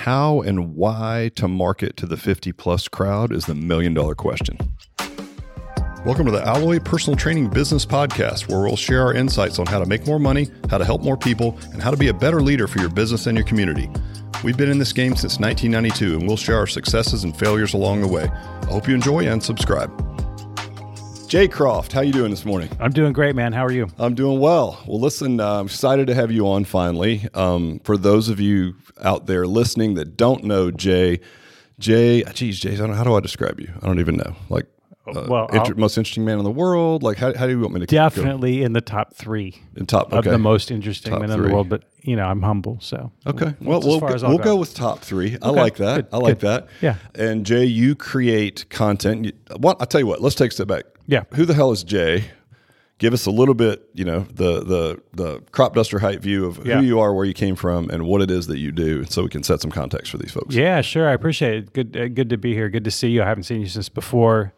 How and why to market to the 50 plus crowd is the million dollar question. Welcome to the Alloy Personal Training Business Podcast, where we'll share our insights on how to make more money, how to help more people, and how to be a better leader for your business and your community. We've been in this game since 1992, and we'll share our successes and failures along the way. I hope you enjoy and subscribe. Jay Croft, how you doing this morning? I'm doing great, man. How are you? I'm doing well. Well, listen, uh, I'm excited to have you on finally. Um, for those of you out there listening that don't know Jay, Jay, geez, Jay, I don't, how do I describe you? I don't even know. Like, uh, Well, inter- most interesting man in the world. Like, how, how do you want me to go? Definitely in the top three in top? of the most interesting Top men in the world. But you know, I'm humble, so Okay. Well, we'll, far go, as I'll we'll go. go with top three. I Okay, like that. good, I like good. that. Yeah. And Jay, you create content. You- What I tell you what. Let's take a step back. Yeah. Who the hell is Jay? Give us a little bit, you know, the the the crop duster height view of Yeah. who you are, where you came from, and what it is that you do, so we can set some context for these folks. yeah, sure. I appreciate it. Good, uh, good to be here. Good to see you. I haven't seen you since before.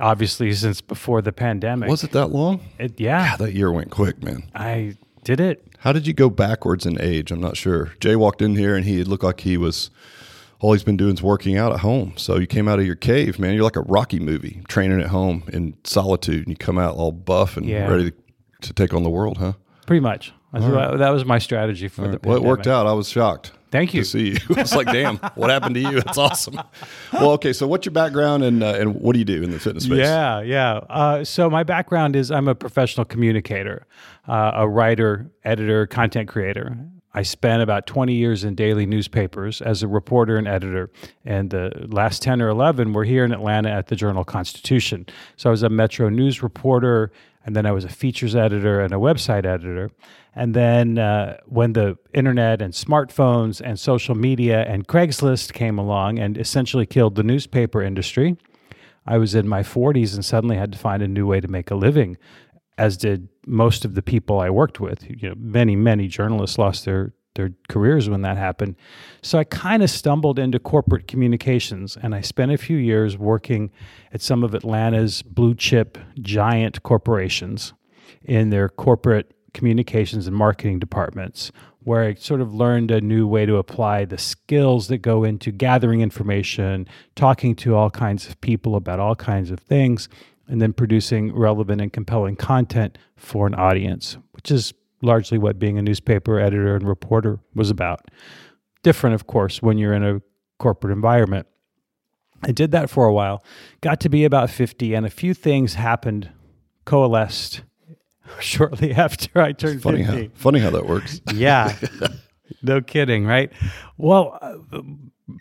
Obviously, since before the pandemic. Was it that long? It, yeah, That year went quick, man. I did it. How did you go backwards in age? I'm not sure. Jay walked in here and he looked like he was all he's been doing is working out at home. So you came out of your cave, man. You're like a Rocky movie, training at home in solitude, and you come out all buff and Yeah. ready to, to take on the world, huh? Pretty much. What- That was my strategy for the. Well, it worked out. I was shocked. Thank you. to see you. it's like, damn, what happened to you? That's awesome. Well, okay. So, what's your background and uh, and what do you do in the fitness space? Yeah, yeah. Uh, so my background is I'm a professional communicator, uh, a writer, editor, content creator. I spent about 20 years in daily newspapers as a reporter and editor, and the last 10 or 11 were here in Atlanta at the Journal Constitution. So I was a Metro News reporter, and then I was a features editor and a website editor. And then uh, when the internet and smartphones and social media and Craigslist came along and essentially killed the newspaper industry, I was in my 40s and suddenly had to find a new way to make a living, as did most of the people I worked with. You know, many, many journalists lost their their careers when that happened. So I kind of stumbled into corporate communications and I spent a few years working at some of Atlanta's blue chip giant corporations in their corporate communications and marketing departments where I sort of learned a new way to apply the skills that go into gathering information, talking to all kinds of people about all kinds of things, and then producing relevant and compelling content for an audience, which is largely what being a newspaper editor and reporter was about. Different, of course, when you're in a corporate environment. I did that for a while, got to be about 50, and a few things happened, coalesced shortly after I turned Funny 50. how funny how that works. Yeah. no kidding, right? Well, uh,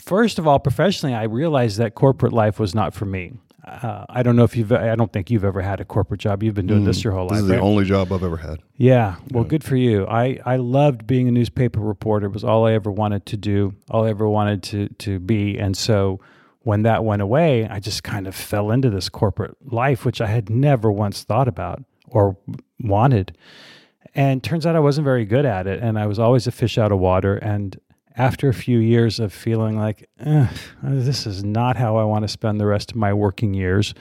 first of all, professionally, I realized that corporate life was not for me. Uh, I don't know if you've, I don't think you've ever had a corporate job. You've been doing this your whole This life. This is the right? only job I've ever had. Yeah. Well, good for you. I, I loved being a newspaper reporter. It was all I ever wanted to do, all I ever wanted to, to be. And so when that went away, I just kind of fell into this corporate life, which I had never once thought about or wanted. And turns out I wasn't very good at it. And I was always a fish out of water. And after a few years of feeling like, "Ugh, this is not how I want to spend the rest of my working years,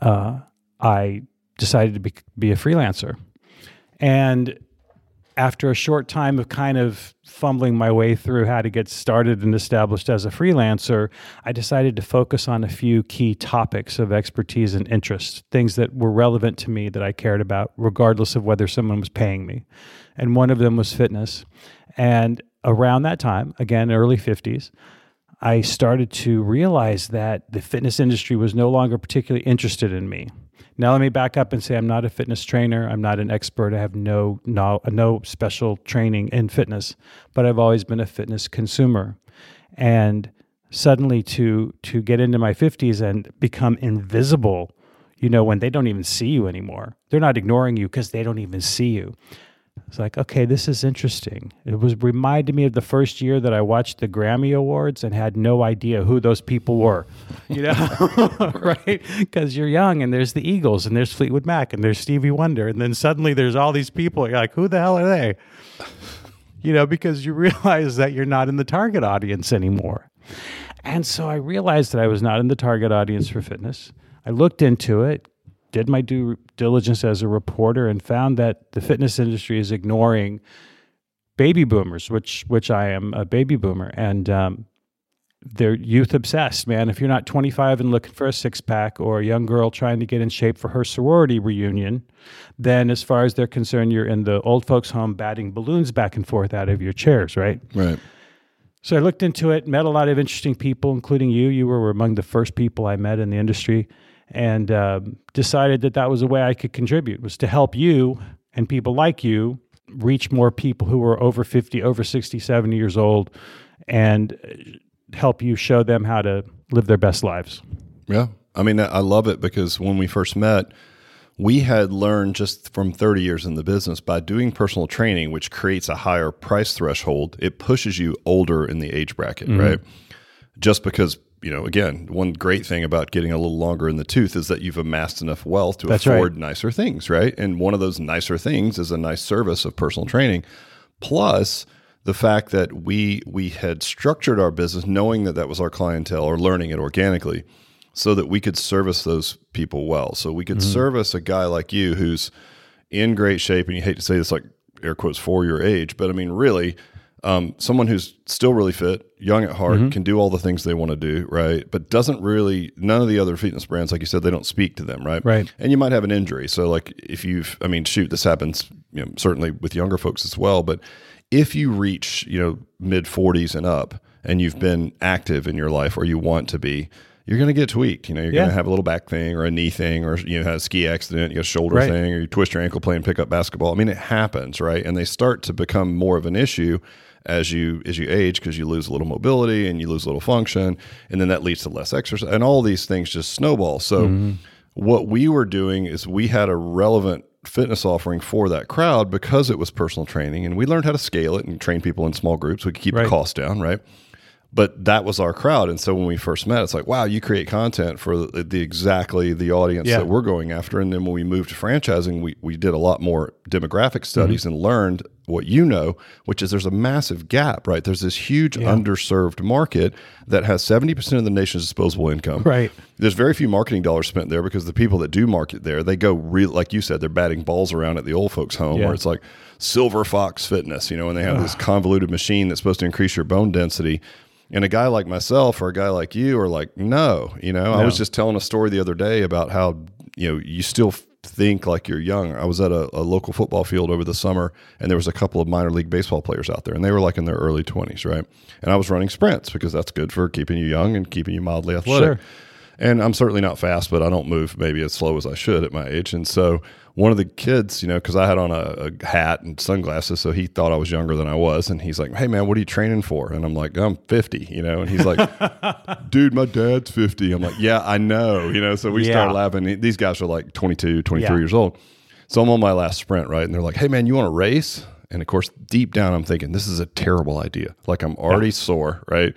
uh, I decided to be, be a freelancer. And after a short time of kind of fumbling my way through how to get started and established as a freelancer, I decided to focus on a few key topics of expertise and interest, things that were relevant to me that I cared about, regardless of whether someone was paying me. And one of them was fitness. And around that time, again, early 50s, I started to realize that the fitness industry was no longer particularly interested in me. Now let me back up and say I'm not a fitness trainer. I'm not an expert. I have no no no special training in fitness, but I've always been a fitness consumer. And suddenly to to get into my 50s and become invisible, you know, when they don't even see you anymore. They're not ignoring you because they don't even see you. It's like, okay, this is interesting. It was reminded me of the first year that I watched the Grammy Awards and had no idea who those people were, you know, right? Because you're young and there's the Eagles and there's Fleetwood Mac and there's Stevie Wonder. And then suddenly there's all these people. You're like, who the hell are they? You know, because you realize that you're not in the target audience anymore. And so I realized that I was not in the target audience for fitness. I looked into it, did my due diligence as a reporter, and found that the fitness industry is ignoring baby boomers, which which I am a baby boomer, and um, they're youth obsessed, man. If you're not 25 and looking for a six pack, or a young girl trying to get in shape for her sorority reunion, then as far as they're concerned, you're in the old folks' home batting balloons back and forth out of your chairs, right? Right. So I looked into it, met a lot of interesting people, including you. You were among the first people I met in the industry, and um, decided that that was a way I could contribute was to help you and people like you reach more people who are over 50, over 60, 70 years old, and uh, help you show them how to live their best lives. Yeah. I mean, I love it because when we first met, we had learned just from 30 years in the business by doing personal training, which creates a higher price threshold, it pushes you older in the age bracket, mm-hmm. right? Just because, you know, again, one great thing about getting a little longer in the tooth is that you've amassed enough wealth to That's afford right. nicer things, right? And one of those nicer things is a nice service of personal training. Plus, the fact that we we had structured our business knowing that that was our clientele or learning it organically so that we could service those people well. So we could mm-hmm. service a guy like you who's in great shape, and you hate to say this like air quotes for your age, but I mean really, um, someone who's still really fit, young at heart, mm-hmm. can do all the things they want to do, right? But doesn't really none of the other fitness brands, like you said, they don't speak to them, right? Right. And you might have an injury. So like if you've, I mean, shoot, this happens, you know, certainly with younger folks as well, but if you reach, you know, mid 40s and up, and you've been active in your life or you want to be, you're going to get tweaked. You know, you're yeah. going to have a little back thing or a knee thing or, you know, have a ski accident, you got a shoulder right. thing, or you twist your ankle playing pickup basketball. I mean, it happens, right? And they start to become more of an issue as you as you age because you lose a little mobility and you lose a little function and then that leads to less exercise and all these things just snowball so mm-hmm. what we were doing is we had a relevant fitness offering for that crowd because it was personal training and we learned how to scale it and train people in small groups we could keep right. the cost down right but that was our crowd and so when we first met it's like wow you create content for the, the exactly the audience yeah. that we're going after and then when we moved to franchising we, we did a lot more demographic studies mm-hmm. and learned what you know which is there's a massive gap right there's this huge yeah. underserved market that has 70% of the nation's disposable income right there's very few marketing dollars spent there because the people that do market there they go real like you said they're batting balls around at the old folks home yeah. where it's like silver fox fitness you know and they have Ugh. this convoluted machine that's supposed to increase your bone density and a guy like myself or a guy like you are like, no, you know, no. I was just telling a story the other day about how, you know, you still think like you're young. I was at a, a, local football field over the summer and there was a couple of minor league baseball players out there and they were like in their early 20s, right? And I was running sprints because that's good for keeping you young and keeping you mildly athletic. Sure. And I'm certainly not fast, but I don't move maybe as slow as I should at my age. And so one of the kids, you know, because I had on a, a, hat and sunglasses, so he thought I was younger than I was, and he's like, "Hey, man, what are you training for?" And I'm like, "I'm 50," you know, and he's like, "Dude, my dad's 50." I'm like, "Yeah, I know," you know. So we yeah. started laughing. These guys are like 22, 23 yeah. years old. So I'm on my last sprint, right? And they're like, "Hey, man, you want to race?" And of course, deep down, I'm thinking this is a terrible idea. Like I'm already yeah. sore, right?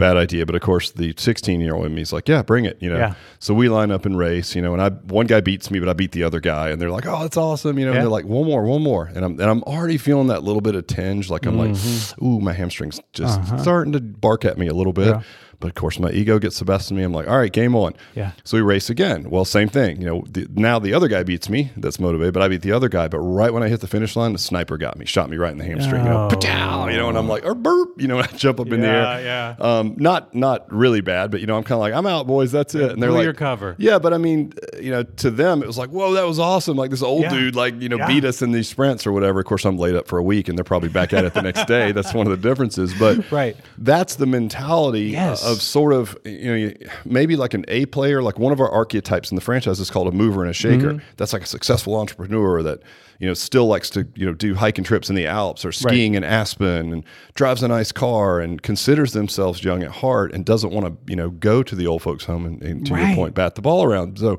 Bad idea. But of course, the 16 year old in me is like, yeah, bring it. You know. Yeah. So we line up and race. You know, and I one guy beats me, but I beat the other guy, and they're like, oh, that's awesome. You know, yeah. and they're like, one more, one more, and I'm and I'm already feeling that little bit of tinge. Like I'm mm-hmm. like, ooh, my hamstrings just uh-huh. starting to bark at me a little bit. Yeah. But of course, my ego gets the best of me. I'm like, all right, game on. Yeah. So we race again. Well, same thing. You know, the, now the other guy beats me. That's motivated, but I beat the other guy. But right when I hit the finish line, the sniper got me, shot me right in the hamstring. Oh. You know, you know, and I'm like, or burp. You know, I jump up in yeah, the air. Yeah. Um, not not really bad, but you know, I'm kind of like, I'm out, boys. That's it. And they're like, cover. Yeah, but I mean, you know, to them, it was like, whoa, that was awesome. Like this old yeah. dude, like you know, yeah. beat us in these sprints or whatever. Of course, I'm laid up for a week, and they're probably back at it the next day. That's one of the differences. But right, that's the mentality yes. Of sort of you know, maybe like an A player, like one of our archetypes in the franchise is called a mover and a shaker. Mm-hmm. That's like a successful entrepreneur that you know still likes to you know do hiking trips in the Alps or skiing right. in Aspen and drives a nice car and considers themselves young at heart and doesn't want to you know go to the old folks home and, and to right. your point bat the ball around. So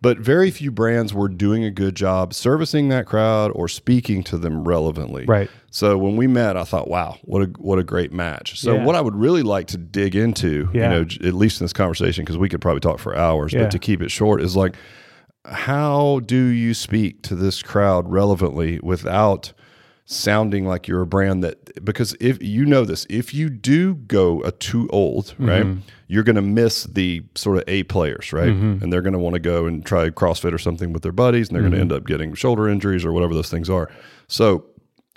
but very few brands were doing a good job servicing that crowd or speaking to them relevantly. Right. So when we met, I thought, wow, what a what a great match. So yeah. what I would really like to dig into, yeah. you know, at least in this conversation, because we could probably talk for hours, yeah. but to keep it short, is like, how do you speak to this crowd relevantly without sounding like you're a brand that because if you know this if you do go a too old right mm-hmm. you're going to miss the sort of a players right mm-hmm. and they're going to want to go and try crossfit or something with their buddies and they're mm-hmm. going to end up getting shoulder injuries or whatever those things are so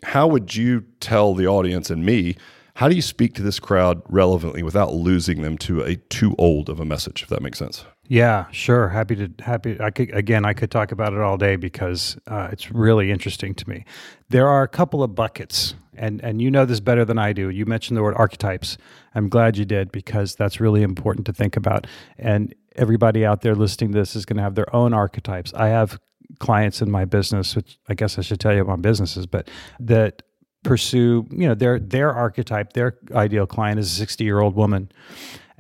how would you tell the audience and me how do you speak to this crowd relevantly without losing them to a too old of a message if that makes sense yeah sure. Happy to happy i could again i could talk about it all day because uh, it's really interesting to me. There are a couple of buckets and and you know this better than i do. You mentioned the word archetypes. I'm glad you did because that's really important to think about. And everybody out there listening to this is going to have their own archetypes. I have clients in my business which i guess i should tell you about businesses but that pursue you know their their archetype their ideal client is a 60 year old woman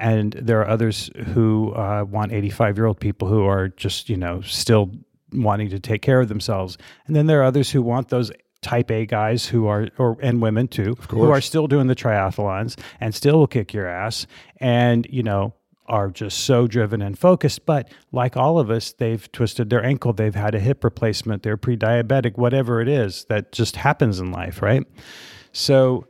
and there are others who uh, want 85 year old people who are just you know still wanting to take care of themselves and then there are others who want those type A guys who are or and women too who are still doing the triathlons and still will kick your ass and you know are just so driven and focused. But like all of us, they've twisted their ankle, they've had a hip replacement, they're pre diabetic, whatever it is that just happens in life, right? So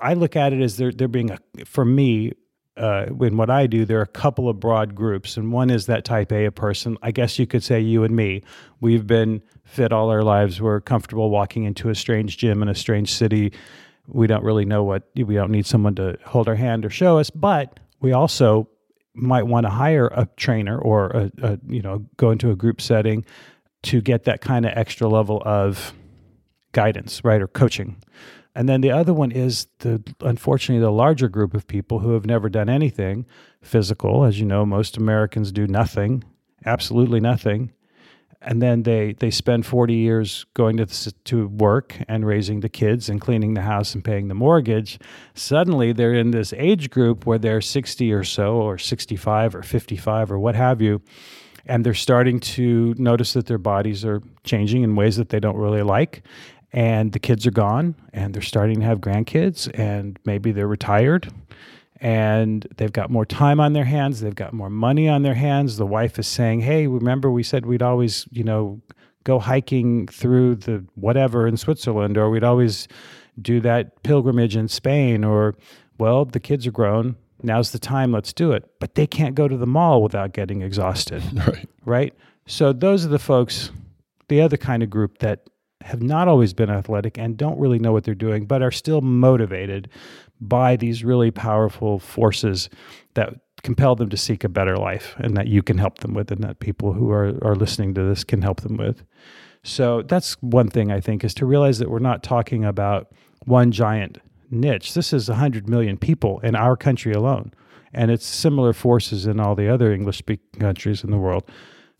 I look at it as there, there being a, for me, uh, in what I do, there are a couple of broad groups, and one is that type A person. I guess you could say you and me. We've been fit all our lives. We're comfortable walking into a strange gym in a strange city. We don't really know what we don't need someone to hold our hand or show us, but we also might want to hire a trainer or a, a, you know go into a group setting to get that kind of extra level of guidance right or coaching and then the other one is the unfortunately the larger group of people who have never done anything physical. As you know most americans do nothing absolutely nothing. And then they they spend 40 years going to to work and raising the kids and cleaning the house and paying the mortgage. Suddenly they're in this age group where they're 60 or so or 65 or 55 or what have you and they're starting to notice that their bodies are changing in ways that they don't really like and the kids are gone and they're starting to have grandkids and maybe they're retired and they've got more time on their hands they've got more money on their hands. The wife is saying hey remember we said we'd always you know go hiking through the whatever in switzerland or we'd always do that pilgrimage in spain or well the kids are grown now's the time let's do it. But they can't go to the mall without getting exhausted. Right. Right? So those are the folks the other kind of group that have not always been athletic and don't really know what they're doing, but are still motivated by these really powerful forces that compel them to seek a better life and that you can help them with and that people who are, are listening to this can help them with. So that's one thing I think is to realize that we're not talking about one giant niche. This is 100 million people in our country alone. And it's similar forces in all the other English speaking countries in the world.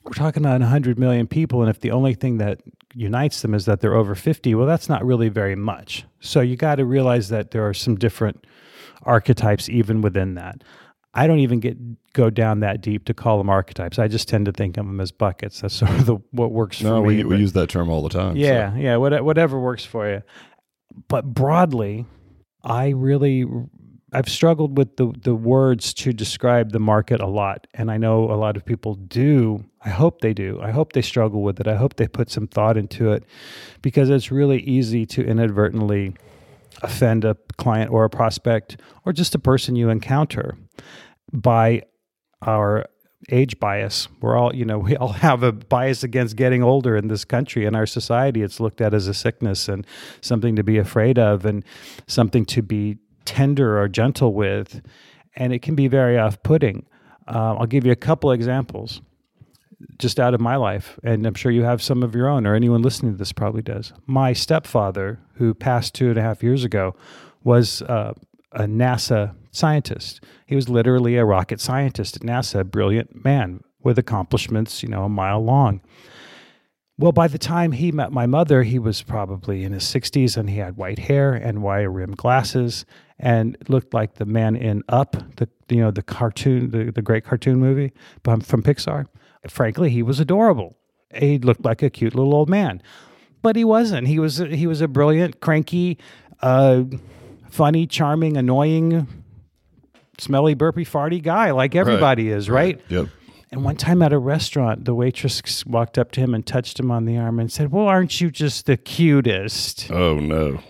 We're talking about 100 million people. And if the only thing that unites them is that they're over 50, well, that's not really very much. So you got to realize that there are some different archetypes even within that. I don't even get go down that deep to call them archetypes. I just tend to think of them as buckets. That's sort of the, what works no, for me. No, we, we use that term all the time. Yeah, so. yeah, whatever works for you. But broadly, I really I've struggled with the the words to describe the market a lot, and I know a lot of people do. I hope they do. I hope they struggle with it. I hope they put some thought into it, because it's really easy to inadvertently offend a client or a prospect or just a person you encounter by our age bias. We're all, you know, we all have a bias against getting older in this country. In our society, it's looked at as a sickness and something to be afraid of and something to be tender or gentle with, and it can be very off putting. Uh, I'll give you a couple examples just out of my life, and I'm sure you have some of your own, or anyone listening to this probably does. My stepfather, who passed two and a half years ago, was uh, a NASA scientist. He was literally a rocket scientist at NASA, brilliant man with accomplishments, you know, a mile long. Well, by the time he met my mother, he was probably in his 60s and he had white hair and wire rimmed glasses and looked like the man in Up, the you know the cartoon, the, the great cartoon movie from Pixar. Frankly, he was adorable. He looked like a cute little old man, but he wasn't. He was he was a brilliant, cranky, uh, funny, charming, annoying, smelly, burpy, farty guy like everybody right. is, right? right? Yep. And one time at a restaurant, the waitress walked up to him and touched him on the arm and said, Well, aren't you just the cutest? Oh, no.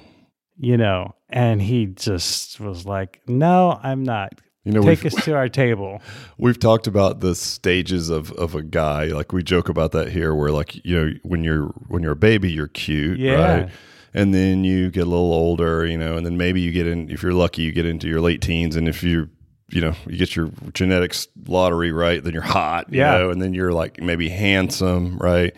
You know, and he just was like, No, I'm not. You know, take us to our table. We've talked about the stages of, of a guy. Like we joke about that here, where like you know when you're when you're a baby, you're cute, yeah. right? and then you get a little older, you know, and then maybe you get in if you're lucky, you get into your late teens, and if you're you know, you get your genetics lottery right, then you're hot, you Yeah. know, and then you're like maybe handsome, right?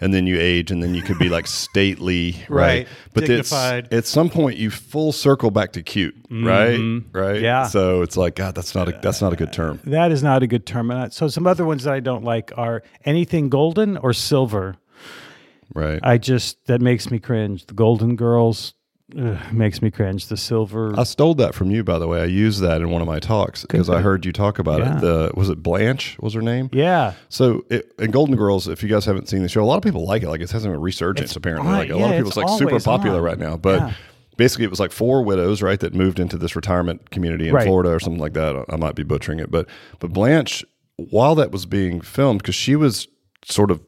And then you age, and then you could be like stately, right? Right. But it's, at some point, you full circle back to cute, right? Right? Mm-hmm. Yeah. So it's like, God, that's not a that's not a good term. That is not a good term. And I- So some other ones that I don't like are anything golden or silver. Right. I just that makes me cringe. The Golden Girls ugh, makes me cringe. The silver. I stole that from you, by the way. I used that in one of my talks because I heard you talk about Yeah. it. The was it Blanche? Was her name? yeah. So it, in Golden Girls, if you guys haven't seen the show, a lot of people like it. Like it's having a resurgence apparently. on- Like a yeah, lot of people, it's it's like super popular on. right now. But Yeah. basically, it was like four widows, right, that moved into this retirement community in Right. Florida or something like that. I might be butchering it, but but Blanche, while that was being filmed, because she was sort of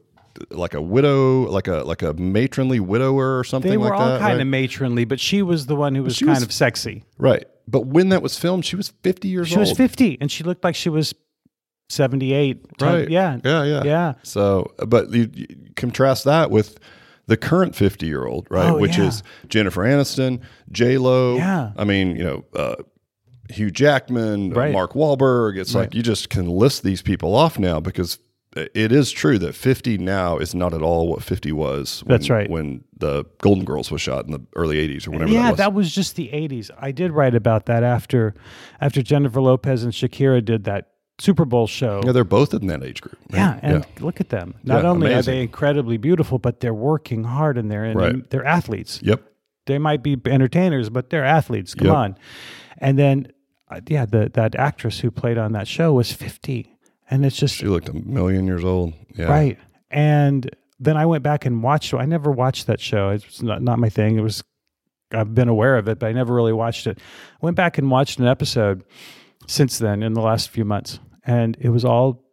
like a widow, like a like a matronly widower or something They were like all that. kind right? of matronly, but she was the one who was she kind was- of sexy. right. But when that was filmed, she was fifty years She old. She was 50 and she looked like she was 78. Right. Yeah. Yeah. Yeah. Yeah. So, but you, you contrast that with the current 50 year old, right? Oh, Which yeah. is Jennifer Aniston, J Lo. Yeah. I mean, you know, uh, Hugh Jackman, Right. Mark Wahlberg. It's like you just can list these people off now because it is true that 50 now is not at all what 50 was. When, That's right. When the Golden Girls was shot in the early 80s or whatever yeah, that was. that was just the 80s. I did write about that after after Jennifer Lopez and Shakira did that Super Bowl show. yeah, they're both in that age group. right? Yeah, and look at them. Not Yeah, only amazing. are they incredibly beautiful, but they're working hard and they're in, Right. they're athletes. Yep. They might be entertainers, but they're athletes. Come Yep. on. And then, uh, yeah, the that actress who played on that show was 50, and it's just She looked a million years old. Yeah. right. And then I went back and watched. I never watched that show. It's not not my thing. It was. I've been aware of it, but I never really watched it. I went back and watched an episode since then in the last few months, and it was all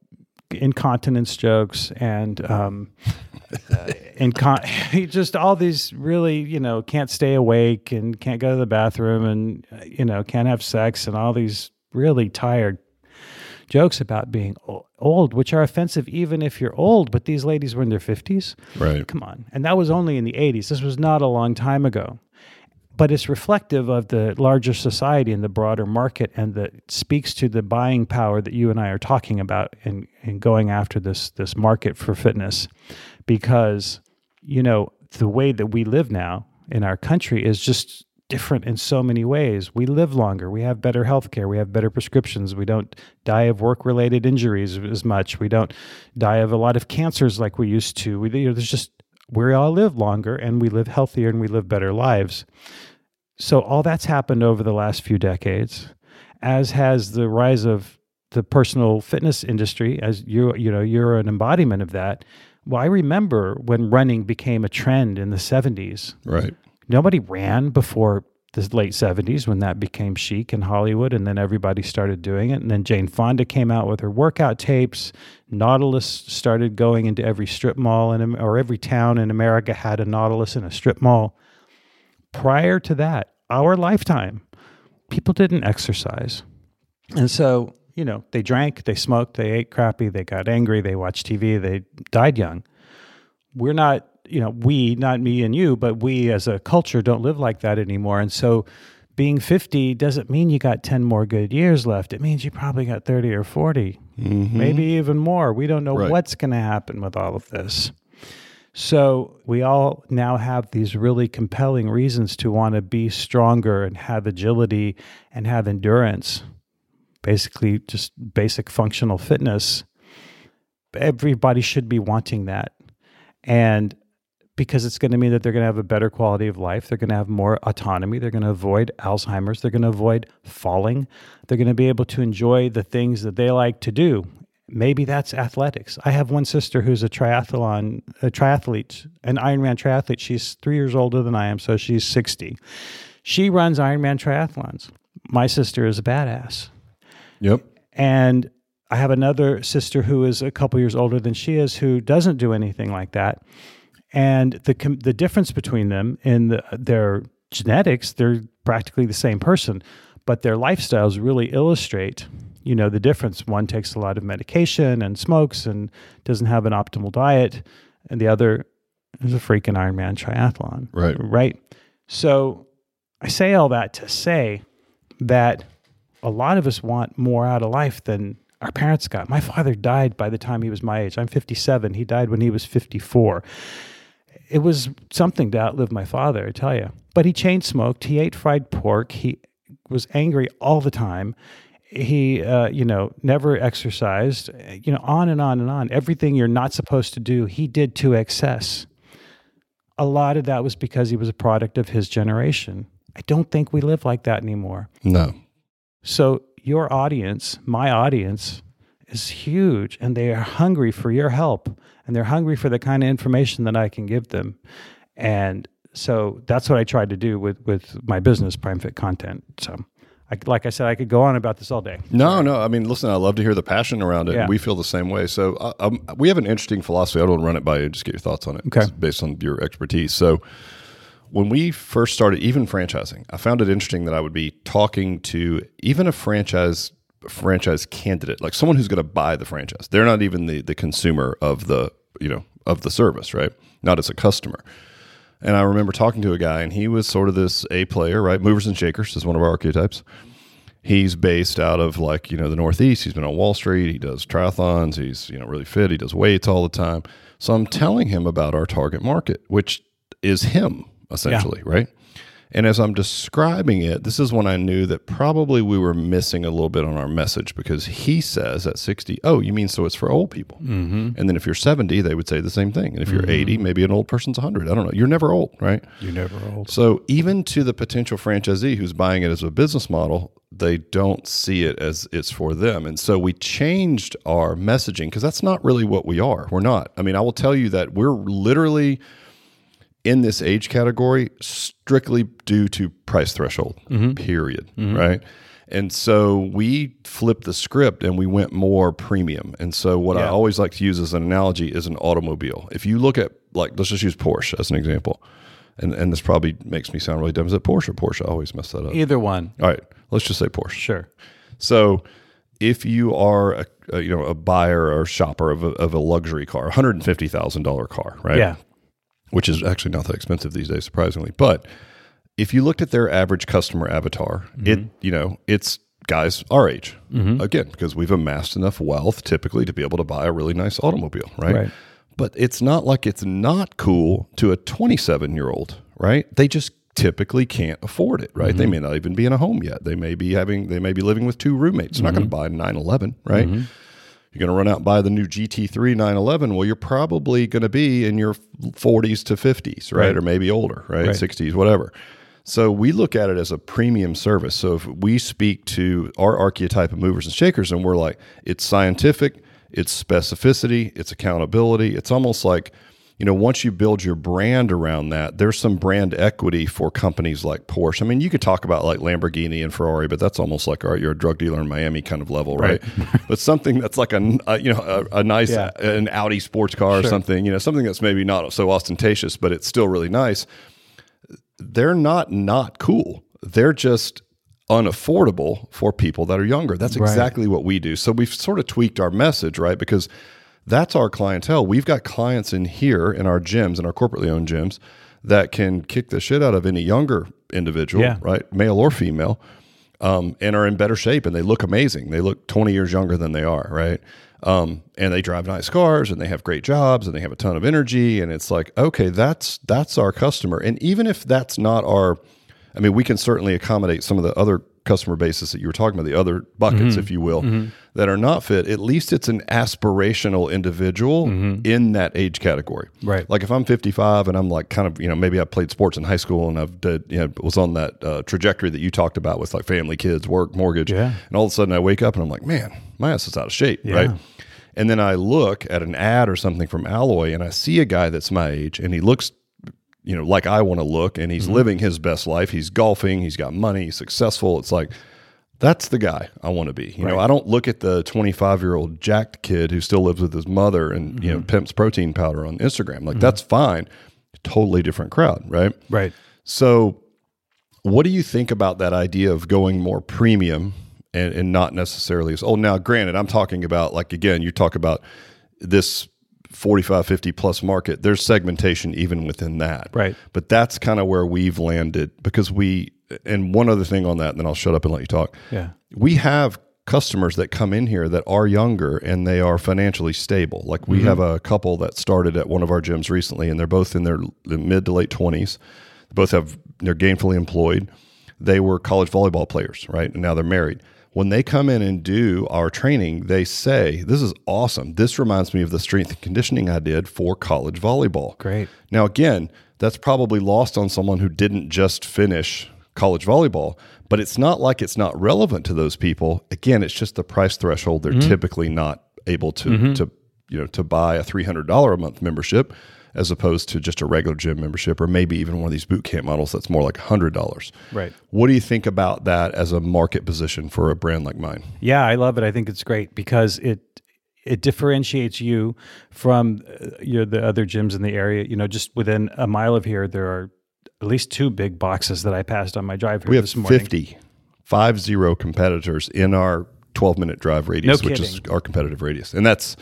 incontinence jokes and um, uh, incon- just all these really you know can't stay awake and can't go to the bathroom and uh, you know can't have sex and all these really tired jokes about being old, which are offensive even if you're old. But these ladies were in their fifties. Right. Come on, and that was only in the '80s. This was not a long time ago. But it's reflective of the larger society and the broader market, and that speaks to the buying power that you and I are talking about in, in going after this this market for fitness, because you know the way that we live now in our country is just different in so many ways. We live longer. We have better health care. We have better prescriptions. We don't die of work related injuries as much. We don't die of a lot of cancers like we used to. We, you know, there's just, we all live longer and we live healthier and we live better lives. So all that's happened over the last few decades, as has the rise of the personal fitness industry. As you, you know, you're an embodiment of that. Well, I remember when running became a trend in the 70s Right. Nobody ran before the late 70s when that became chic in Hollywood and then everybody started doing it. And then Jane Fonda came out with her workout tapes. Nautilus started going into every strip mall in, or every town in America had a Nautilus in a strip mall. Prior to that our lifetime people didn't exercise. And so you know they drank they smoked they ate crappy they got angry they watched TV they died young. We're not you know we not me and you but we as a culture don't live like that anymore. And so being 50 doesn't mean you got 10 more good years left. It means you probably got 30 or 40 mm-hmm. maybe even more. We don't know Right. what's going to happen with all of this. So we all now have these really compelling reasons to want to be stronger and have agility and have endurance basically just basic functional fitness. Everybody should be wanting that. And because it's going to mean that they're going to have a better quality of life. They're going to have more autonomy. They're going to avoid Alzheimer's. They're going to avoid falling. They're going to be able to enjoy the things that they like to do. Maybe that's athletics. I have one sister who's a triathlon, a triathlete, an Ironman triathlete. She's three years older than I am, so she's 60. She runs Ironman triathlons. My sister is a badass. Yep. And I have another sister who is a couple years older than she is who doesn't do anything like that. And the com- the difference between them in the, their genetics, they're practically the same person, but their lifestyles really illustrate, you know, the difference. One takes a lot of medication and smokes and doesn't have an optimal diet, and the other is a freaking Ironman triathlon. Right. Right. So I say all that to say that a lot of us want more out of life than our parents got. My father died by the time he was my age. I'm 57. He died when he was 54. It was something to outlive my father, I tell you. But he chain smoked. He ate fried pork. He was angry all the time. He, uh, you know, never exercised. You know, on and on and on. Everything you're not supposed to do, he did to excess. A lot of that was because he was a product of his generation. I don't think we live like that anymore. No. So your audience, my audience, is huge and they are hungry for your help and they're hungry for the kind of information that I can give them. And so that's what I tried to do with with my business, Prime Fit Content. So, I, like I said, I could go on about this all day. No, no. I mean, listen, I love to hear the passion around it. Yeah. We feel the same way. So uh, um, we have an interesting philosophy. I don't want to run it by you. Just get your thoughts on it. Okay. Based on your expertise. So when we first started, even franchising, I found it interesting that I would be talking to even a franchise franchise candidate, like someone who's going to buy the franchise. They're not even the the consumer of the you know of the service, right? Not as a customer. And I remember talking to a guy, and he was sort of this A player, right? Movers and shakers is one of our archetypes. He's based out of like you know the Northeast. He's been on Wall Street. He does triathlons. He's you know really fit. He does weights all the time. So I'm telling him about our target market, which is him essentially, right? And as I'm describing it, this is when I knew that probably we were missing a little bit on our message because he says at 60, oh, you mean so it's for old people. Mm-hmm. And then if you're 70, they would say the same thing. And if you're 80, maybe an old person's 100. I don't know. You're never old, right? You're never old. So even to the potential franchisee who's buying it as a business model, they don't see it as it's for them. And so we changed our messaging because that's not really what we are. We're not. I mean, I will tell you that we're literally in this age category strictly due to price threshold, mm-hmm. period. Mm-hmm. Right. And so we flipped the script and we went more premium. And so what I always like to use as an analogy is an automobile. If you look at like let's just use Porsche as an example. And and this probably makes me sound really dumb. Is it Porsche or Porsche? I always mess that up. Either one. All right, let's just say Porsche. Sure. So, if you are a, a you know a buyer or shopper of a, of a luxury car, one hundred and fifty thousand dollar car, right? Yeah. Which is actually not that expensive these days, surprisingly. But if you looked at their average customer avatar, mm-hmm. it you know it's guys our age mm-hmm. again because we've amassed enough wealth typically to be able to buy a really nice automobile, right? Right. But it's not like it's not cool to a 27 year old, right? They just typically can't afford it, right? They mm-hmm. may not even be in a home yet. They may be having, they may be living with two roommates. They're not going to buy a 911, right? You're going to run out and buy the new GT3 911. Well, you're probably going to be in your 40s to 50s, right? Right. Or maybe older, right? Right. 60s, whatever. So we look at it as a premium service. So if we speak to our archetype of movers and shakers and we're like, it's scientific, it's specificity, it's accountability. It's almost like, you know, once you build your brand around that, there's some brand equity for companies like Porsche. I mean, you could talk about like Lamborghini and Ferrari, but that's almost like, all right, you're a drug dealer in Miami kind of level, right? but something that's like a, a you know, a, a nice, Yeah. Uh, an Audi sports car or something, you know, something that's maybe not so ostentatious, but it's still really nice they're not not cool. They're just unaffordable for people that are younger. That's Right. exactly what we do. So we've sort of tweaked our message, right? Because that's our clientele. We've got clients in here in our gyms, in our corporately owned gyms, that can kick the shit out of any younger individual, Yeah. right? Male or female, um, and are in better shape and they look amazing. They look 20 years younger than they are, right? Um, and they drive nice cars and they have great jobs and they have a ton of energy. And it's like, okay, that's that's our customer. And even if that's not our, I mean, we can certainly accommodate some of the other customer bases that you were talking about, the other buckets, mm-hmm. if you will, mm-hmm. that are not fit. At least it's an aspirational individual mm-hmm. in that age category. Right. Like if I'm 55 and I'm like kind of, you know, maybe I played sports in high school and I've did, you know, was on that uh, trajectory that you talked about with like family, kids, work, mortgage. Yeah. And all of a sudden I wake up and I'm like, man, my ass is out of shape. Yeah. Right. And then I look at an ad or something from Alloy and I see a guy that's my age and he looks, you know, like I want to look and he's mm-hmm. living his best life. He's golfing, he's got money, he's successful. It's like, that's the guy I want to be. You know, I don't look at the 25 year old jacked kid who still lives with his mother and, you know, mm-hmm. pimps protein powder on Instagram. Like, mm-hmm. that's fine. Totally different crowd, right? Right. So, what do you think about that idea of going more premium and, and not necessarily as oh now granted I'm talking about like again you talk about this 45, 50 plus market, there's segmentation even within that. Right. But that's kind of where we've landed because we, and one other thing on that, and then I'll shut up and let you talk. Yeah. We have customers that come in here that are younger and they are financially stable. Like we mm-hmm. have a couple that started at one of our gyms recently and they're both in their mid to late 20s. Both have they're gainfully employed. They were college volleyball players, right? And now they're married. When they come in and do our training, they say, "This is awesome. This reminds me of the strength and conditioning I did for college volleyball." Great. Now, again, that's probably lost on someone who didn't just finish college volleyball, but it's not like it's not relevant to those people. Again, it's just the price threshold. They're mm-hmm. typically not able to mm-hmm. to you know to buy a three hundred dollar a month membership as opposed to just a regular gym membership or maybe even one of these boot camp models that's more like hundred dollars. Right. What do you think about that as a market position for a brand like mine? Yeah, I love it. I think it's great because it it differentiates you from uh, your the other gyms in the area. You know, just within a mile of here, there are at least two big boxes that I passed on my drive here We have this morning. 50, five zero competitors in our 12 minute drive radius, No which is our competitive radius. And that's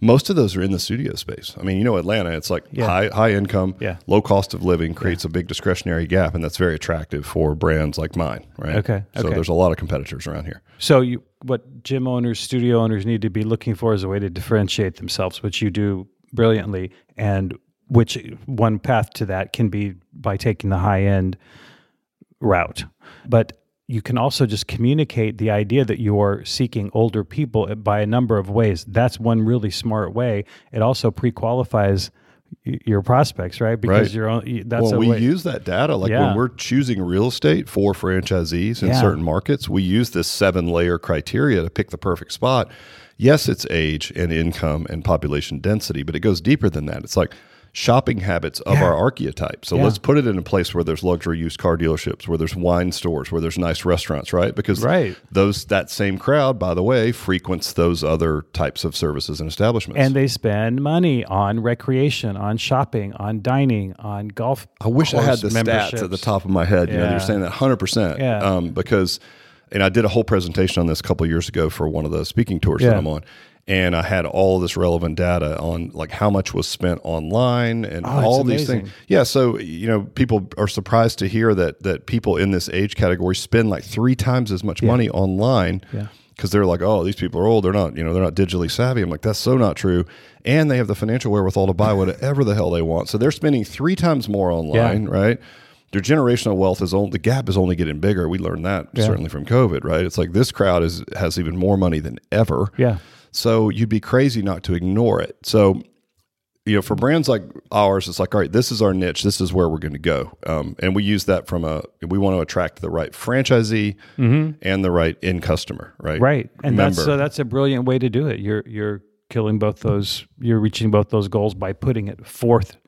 most of those are in the studio space. I mean, you know, Atlanta, it's like Yeah. high, high income, Yeah. low cost of living creates a big discretionary gap. And that's very attractive for brands like mine, right? Okay, So okay. there's a lot of competitors around here. So, you, what gym owners, studio owners need to be looking for is a way to differentiate themselves, which you do brilliantly, and which one path to that can be by taking the high end route. But you can also just communicate the idea that you're seeking older people by a number of ways. That's one really smart way. It also pre-qualifies your prospects, right? Because Right. you're only, that's well, we way. use that data. Like Yeah. when we're choosing real estate for franchisees in Yeah. certain markets, we use this seven layer criteria to pick the perfect spot. Yes, it's age and income and population density, but it goes deeper than that. It's like shopping habits of Yeah. our archetype. So Yeah. let's put it in a place where there's luxury used car dealerships, where there's wine stores, where there's nice restaurants, right? Because Right. those that same crowd, by the way, frequents those other types of services and establishments. and they spend money on recreation, on shopping, on dining, on golf. I wish I had the stats at the top of my head. You know, Yeah. you're saying that 100%. Yeah. Um, because, and I did a whole presentation on this a couple of years ago for one of the speaking tours that I'm on. And I had all this relevant data on like how much was spent online and Oh, all these amazing. things. Yeah. So, you know, people are surprised to hear that, that people in this age category spend like three times as much money online Yeah. because they're like, oh, these people are old. They're not, you know, they're not digitally savvy. I'm like, that's so not true. And they have the financial wherewithal to buy whatever the hell they want. So they're spending three times more online, right? Their generational wealth is only the gap is only getting bigger. We learned that certainly from COVID, right? It's like this crowd is has even more money than ever. Yeah. So you'd be crazy not to ignore it. So, you know, for brands like ours, it's like, all right, this is our niche. This is where we're going to go. Um, and we use that from a, we want to attract the right franchisee and the right end customer, right? Mm-hmm. Right. And that's Member. uh, that's a brilliant way to do it. You're you're killing both those. You're reaching both those goals by putting it forth.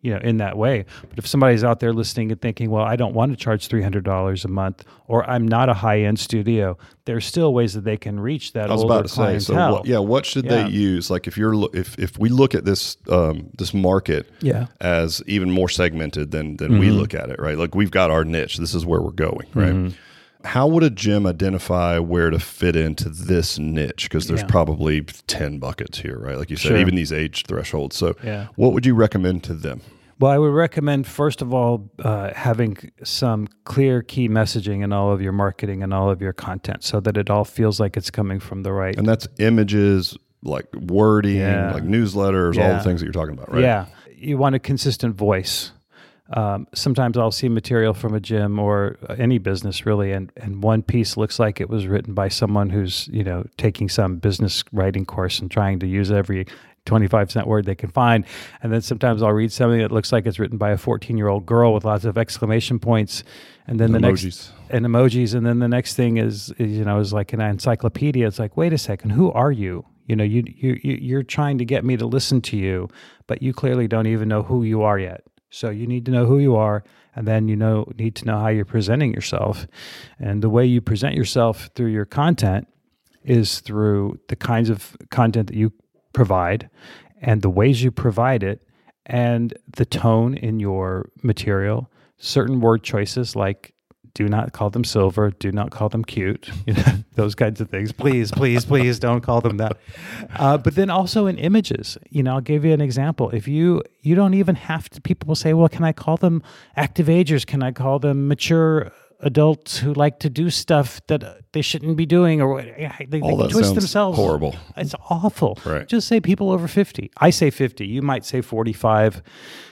You know, in that way. But if somebody's out there listening and thinking, "Well, I don't want to charge three hundred dollars a month," or "I'm not a high end studio," there's still ways that they can reach that I was older about to say, so what, yeah, what should Yeah. they use? Like if you're, if, if we look at this, um, this market Yeah. as even more segmented than, than we look at it, right? Like we've got our niche. This is where we're going, right? How would a gym identify where to fit into this niche? Because there's Yeah. probably 10 buckets here, right? Like you said, Sure. even these age thresholds. So Yeah. what would you recommend to them? Well, I would recommend first of all uh, having some clear key messaging in all of your marketing and all of your content, so that it all feels like it's coming from the right And that's images, like wording, Yeah. like newsletters, all the things that you're talking about, right? Yeah, you want a consistent voice. Um, sometimes I'll see material from a gym or any business really, and and one piece looks like it was written by someone who's you know taking some business writing course and trying to use every 25 cent word they can find. And then sometimes I'll read something that looks like it's written by a 14 year old girl with lots of exclamation points. And then the Emojis. next and emojis. And then the next thing is, is, you know, is like an encyclopedia. It's like, wait a second, who are you? You know, you, you, you- you're trying to get me to listen to you, but you clearly don't even know who you are yet. So you need to know who you are, and then you know need to know how you're presenting yourself. And the way you present yourself through your content is through the kinds of content that you provide and the ways you provide it and the tone in your material certain word choices like do not call them silver. Do not call them cute. You know, those kinds of things. Please, please, please don't call them that. Uh, but then also in images, you know, I'll give you an example. If you you don't even have to. People will say, "Well, can I call them active agers? Can I call them mature?" Adults who like to do stuff that they shouldn't be doing or they, All they twist themselves. horrible. it's awful. Right. just say people over 50 i say 50 you might say 45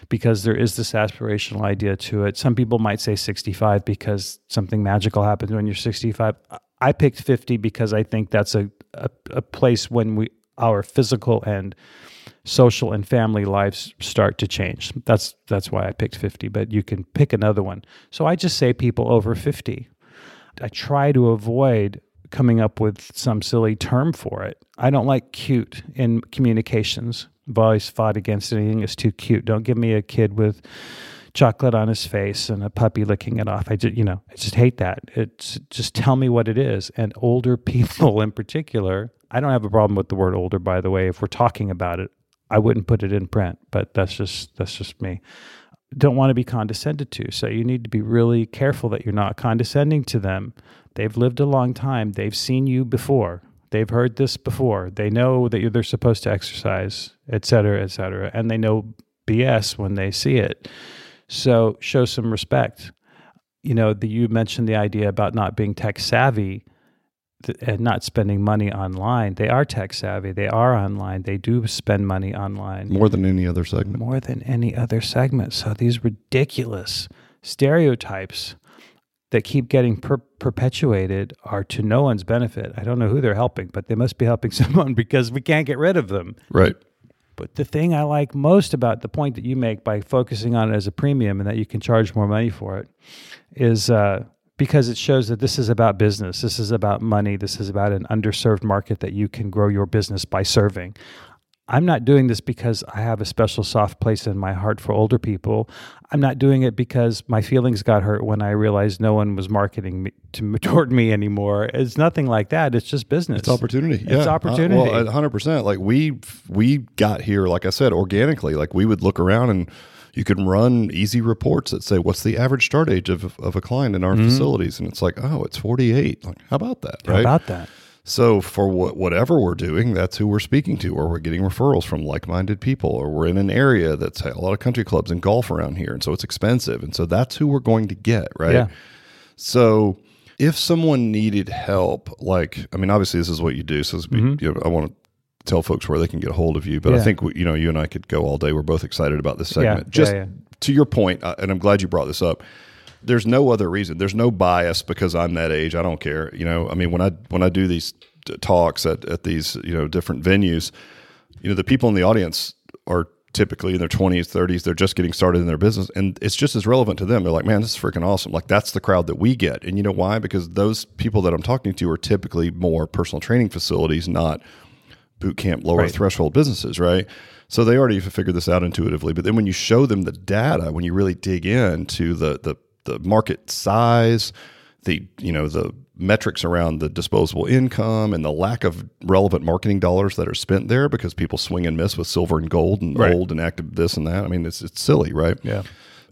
because there is this aspirational idea to it. Some people might say 65 because something magical happens when you're 65 i picked 50 because i think that's a, a, a place when we our physical and social and family lives start to change. That's that's why I picked 50, but you can pick another one. So I just say people over 50. I try to avoid coming up with some silly term for it. I don't like cute in communications. I've always fought against anything that's too cute. Don't give me a kid with chocolate on his face and a puppy licking it off. I just, you know, I just hate that. It's just tell me what it is. And older people in particular, I don't have a problem with the word older, by the way. If we're talking about it, I wouldn't put it in print, but that's just that's just me. Don't want to be condescended to. So you need to be really careful that you're not condescending to them. They've lived a long time. They've seen you before. They've heard this before. They know that you're, they're supposed to exercise, et cetera, et cetera. And they know BS when they see it. So show some respect. You know, the, you mentioned the idea about not being tech savvy th- and not spending money online. They are tech savvy. They are online. They do spend money online More than any other segment. more than any other segment. So these ridiculous stereotypes that keep getting per- perpetuated are to no one's benefit. I don't know who they're helping, but they must be helping someone because we can't get rid of them. Right. But the thing I like most about the point that you make by focusing on it as a premium and that you can charge more money for it is uh, because it shows that this is about business. This is about money. This is about an underserved market that you can grow your business by serving. I'm not doing this because I have a special soft place in my heart for older people. I'm not doing it because my feelings got hurt when I realized no one was marketing me to toward me anymore. It's nothing like that. It's just business. It's opportunity. It's yeah. Uh, opportunity. well, hundred percent. Like we we got here, like I said, organically. Like we would look around and you can run easy reports that say what's the average start age of, of a client in our facilities, and it's like, oh, it's forty eight. Like, how about that? Mm-hmm. How Right. about that? So for what whatever we're doing, that's who we're speaking to, or we're getting referrals from like-minded people, or we're in an area that's a lot of country clubs and golf around here, and so it's expensive, and so that's who we're going to get, right? Yeah. So if someone needed help, like I mean, obviously this is what you do, so be- you know, I want to tell folks where they can get a hold of you, but I Mm-hmm. Think we, you know you and I could go all day. We're both excited about this segment. yeah, Just yeah. to your point, uh, and I'm glad you brought this up. There's no other reason. There's no bias because I'm that age. I don't care. You know, I mean, when I when I do these talks at, at these you know different venues, you know, the people in the audience are typically in their 20s, 30s. They're just getting started in their business, and it's just as relevant to them. They're like, "Man, this is freaking awesome!" Like that's the crowd that we get, and you know why? Because those people that I'm talking to are typically more personal training facilities, not boot camp lower Right. threshold businesses, right? So they already figured this out intuitively. But then when you show them the data, when you really dig into the the the market size, the you know the metrics around the disposable income and the lack of relevant marketing dollars that are spent there because people swing and miss with silver and gold and Right. old and active this and that. I mean, it's it's silly, right? Yeah.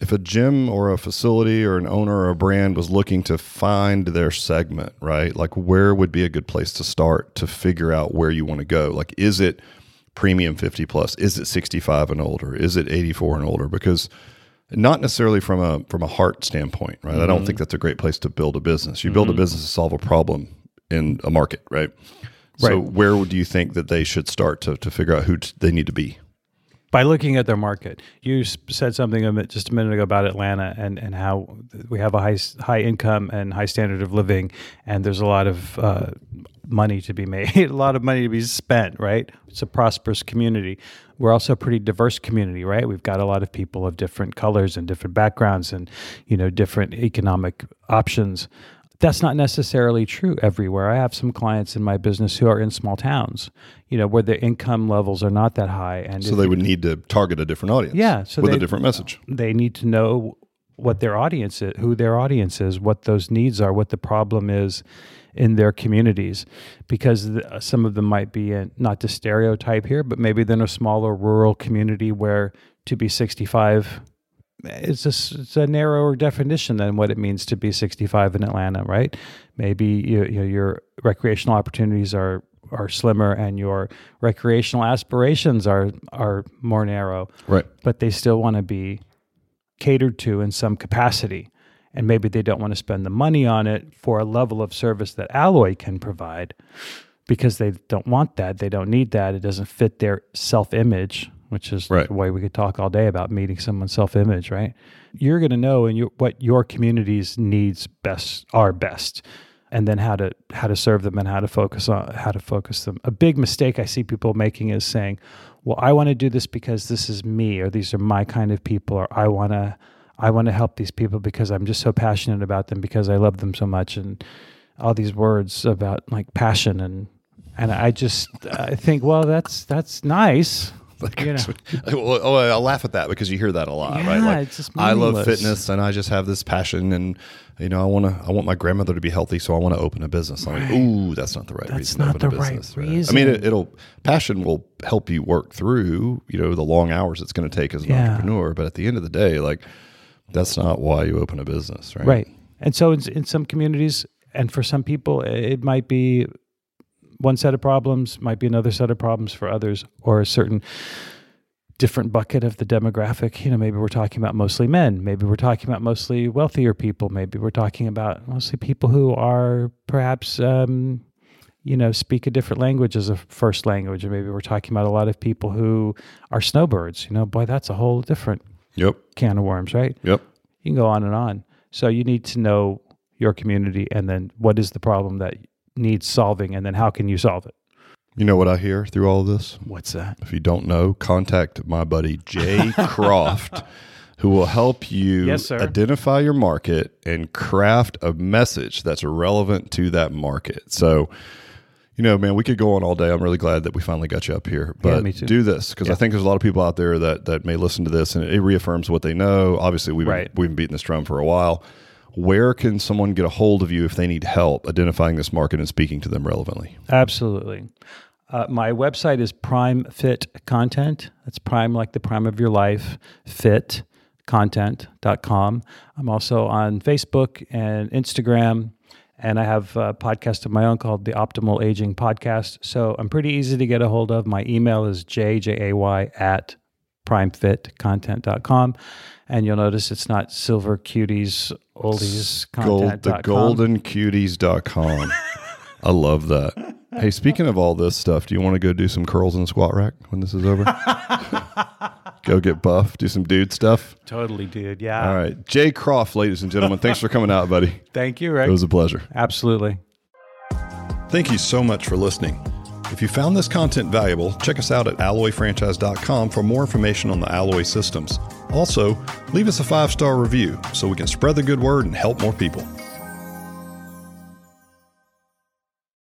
If a gym or a facility or an owner or a brand was looking to find their segment, right? Like where would be a good place to start to figure out where you want to go? Like is it premium 50 plus? Is it 65 and older? Is it 84 and older? Because not necessarily from a from a heart standpoint, right? I don't mm-hmm. think that's a great place to build a business. You build a mm-hmm. business to solve a problem in a market, right? right? So where would you think that they should start to to figure out who t- they need to be? By looking at their market. You said something just a minute ago about Atlanta and, and how we have a high high income and high standard of living, and there's a lot of uh, money to be made, a lot of money to be spent. Right? It's a prosperous community. We're also a pretty diverse community, right? We've got a lot of people of different colors and different backgrounds, and you know different economic options. That's not necessarily true everywhere. I have some clients in my business who are in small towns, you know, where their income levels are not that high, and So they would need to target a different audience. Yeah, so with they- a different message. they need to know what their audience is, who their audience is, what those needs are, what the problem is in their communities, because the, some of them might be in, not to stereotype here, but maybe they're in a smaller rural community where to be 65 it's a, it's a narrower definition than what it means to be 65 in Atlanta, right? Maybe you, you know, your recreational opportunities are are slimmer and your recreational aspirations are are more narrow. Right. But they still want to be catered to in some capacity. And maybe they don't want to spend the money on it for a level of service that Alloy can provide because they don't want that. They don't need that. It doesn't fit their self image, which is Right. the way we could talk all day about meeting someone's self image, right? You're going to know and your, what your community's needs best are best and then how to how to serve them and how to focus on how to focus them. A big mistake I see people making is saying, "Well, I want to do this because this is me or these are my kind of people or I want to I want to help these people because I'm just so passionate about them because I love them so much and all these words about like passion and and I just I think well that's that's nice. Like, You know. oh, I laugh at that because you hear that a lot, right? Yeah, Like, it's just I love fitness and I just have this passion, and you know, I want to, I want my grandmother to be healthy, so I want to open a business. I'm like, ooh, that's not the right That's reason. not to open the a right business, I mean, it, it'll passion will help you work through, you know, the long hours it's going to take as an Yeah. entrepreneur. But at the end of the day, like, that's not why you open a business, right? Right. And so in, in some communities, and for some people, it might be one set of problems, might be another set of problems for others, or a certain different bucket of the demographic. You know, maybe we're talking about mostly men, maybe we're talking about mostly wealthier people, maybe we're talking about mostly people who are perhaps, um, you know, speak a different language as a first language, or maybe we're talking about a lot of people who are snowbirds. You know, boy, that's a whole different Yep. can of worms, right? Yep. you can go on and on. So you need to know your community and then what is the problem that needs solving and then how can you solve it? You know what I hear through all of this? What's that? If you don't know, contact my buddy Jay Croft, who will help you Yes, identify your market and craft a message that's relevant to that market. So, you know, man, we could go on all day. I'm really glad that we finally got you up here. But too. do this because I think there's a lot of people out there that that may listen to this and it reaffirms what they know. Obviously, we've Right. been, we've been beating this drum for a while. Where can someone get a hold of you if they need help identifying this market and speaking to them relevantly? Absolutely. Uh, my website is Prime Fit Content. That's prime like the prime of your life, fit content.com. I'm also on Facebook and Instagram, and I have a podcast of my own called the Optimal Aging Podcast. So I'm pretty easy to get a hold of. My email is jjay at primefitcontent.com. And you'll notice it's not silver cuties, oldies Gold, the goldencuties.com. I love that. Hey, speaking of all this stuff, do you want to go do some curls in the squat rack when this is over? go get buff, do some dude stuff. Totally, dude. Yeah. All right. Jay Croft, ladies and gentlemen, thanks for coming out, buddy. Thank you, Rick. It was a pleasure. Absolutely. Thank you so much for listening. If you found this content valuable, check us out at alloyfranchise.com for more information on the Alloy systems. Also, leave us a five star review so we can spread the good word and help more people.